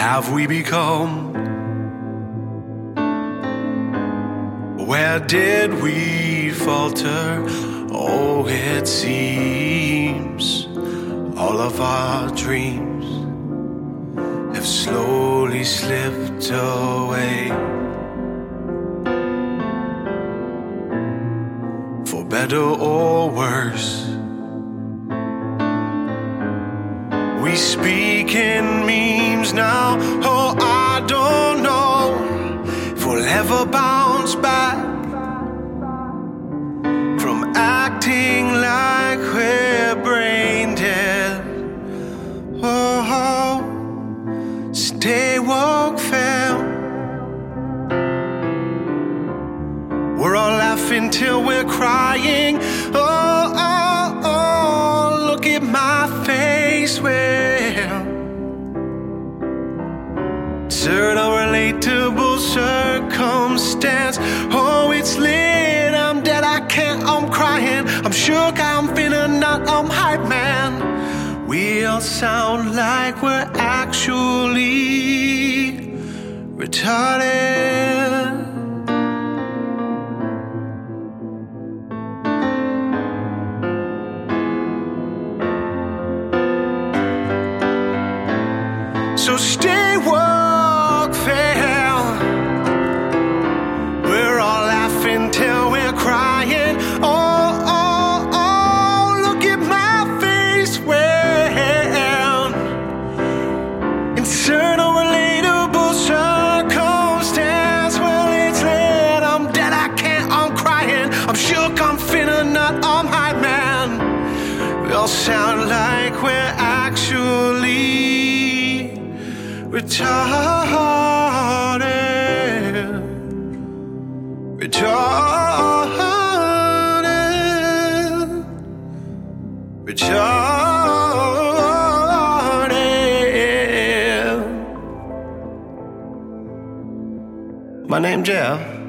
have we become? Where did we falter? Oh, it seems all of our dreams have slowly slipped away. For better or worse, we speak in if bounce back from acting like we're brain dead. Oh, stay woke, fam. We're all laughing till we're crying. Oh, oh, oh, look at my face. Well, Absurd, unrelatable circumstance. Oh, it's lit. I'm dead. I can't. I'm crying. I'm shook. I'm feeling not. I'm hype, man. We all sound like we're actually retarded. So stay woke, shook. I'm finna nut. I'm high, man. We all sound like we're actually retarded. Retarded. Retarded. My name Jeff.